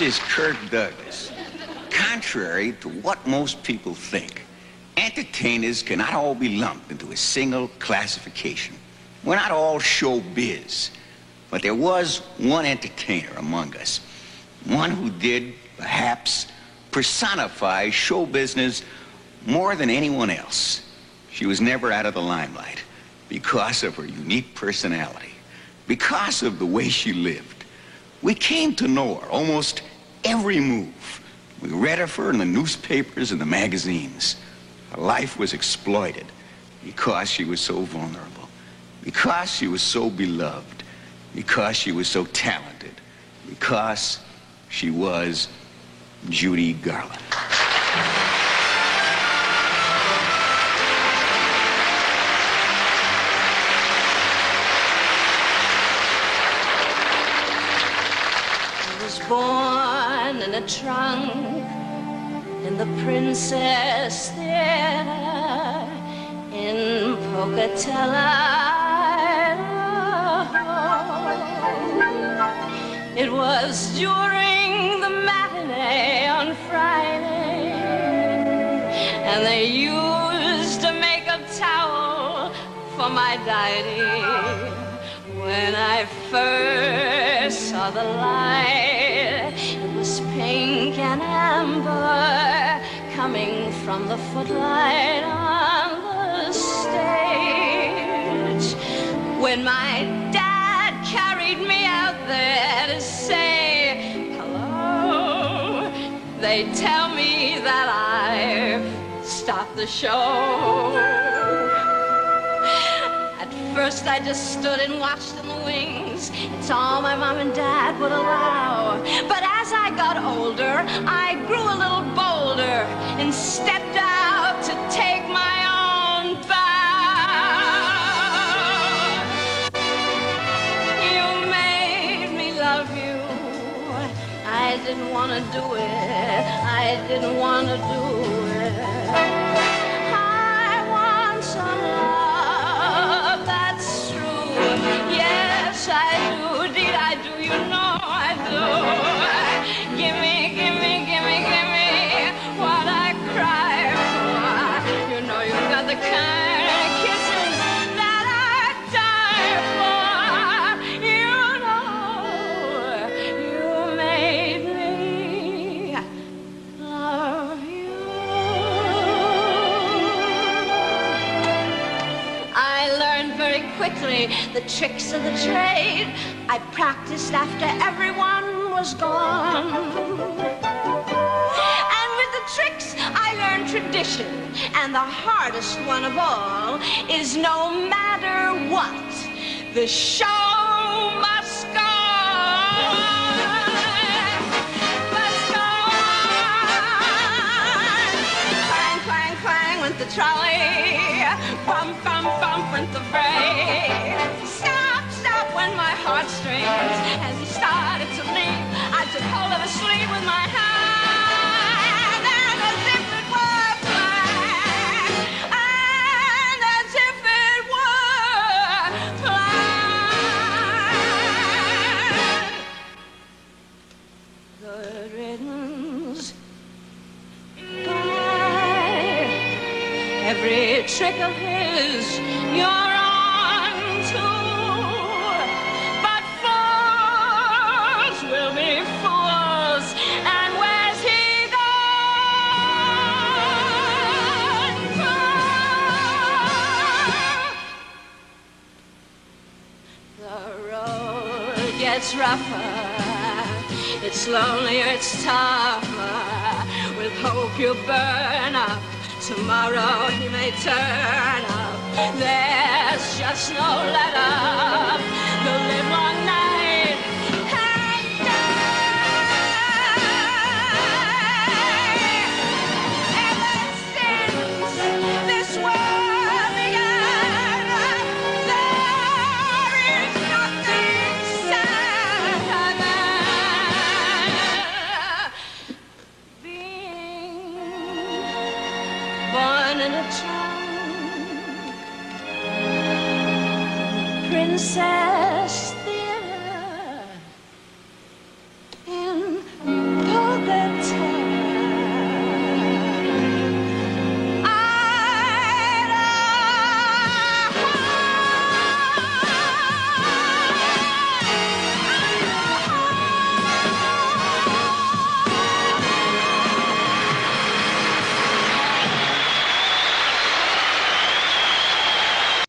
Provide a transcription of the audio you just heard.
is Kirk Douglas. Contrary to what most people think, entertainers cannot all be lumped into a single classification. We're not all showbiz, but there was one entertainer among us, one who did, perhaps, personify show business more than anyone else. She was never out of the limelight because of her unique personality, because of the way she lived. We came to know her almost every move. We read of her in the newspapers and the magazines. Her life was exploited because she was so vulnerable, because she was so beloved, because she was so talented, because she was Judy Garland. A trunk and the Princess there in Pocatello. It was during the matinee on Friday, and they used a makeup towel for my diary. When I first saw the light, pink and amber coming from the footlight on the stage. When my dad carried me out there to say hello, they tell me that I've stopped the show At first I just stood and watched in the wings. It's all my mom and dad would allow. But as I got older, I grew a little bolder and stepped out to take my own bow. You made me love you. I didn't want to do it. I didn't want to do it. Quickly the tricks of the trade. I practiced after everyone was gone. And with the tricks, I learned tradition. And the hardest one of all is no matter what, the show must go on. Must go on. Clang, clang, clang went the trolley. Every trick of his gets rougher it's lonelier it's tougher with hope you burn up Tomorrow he may turn up. There's just no let up. said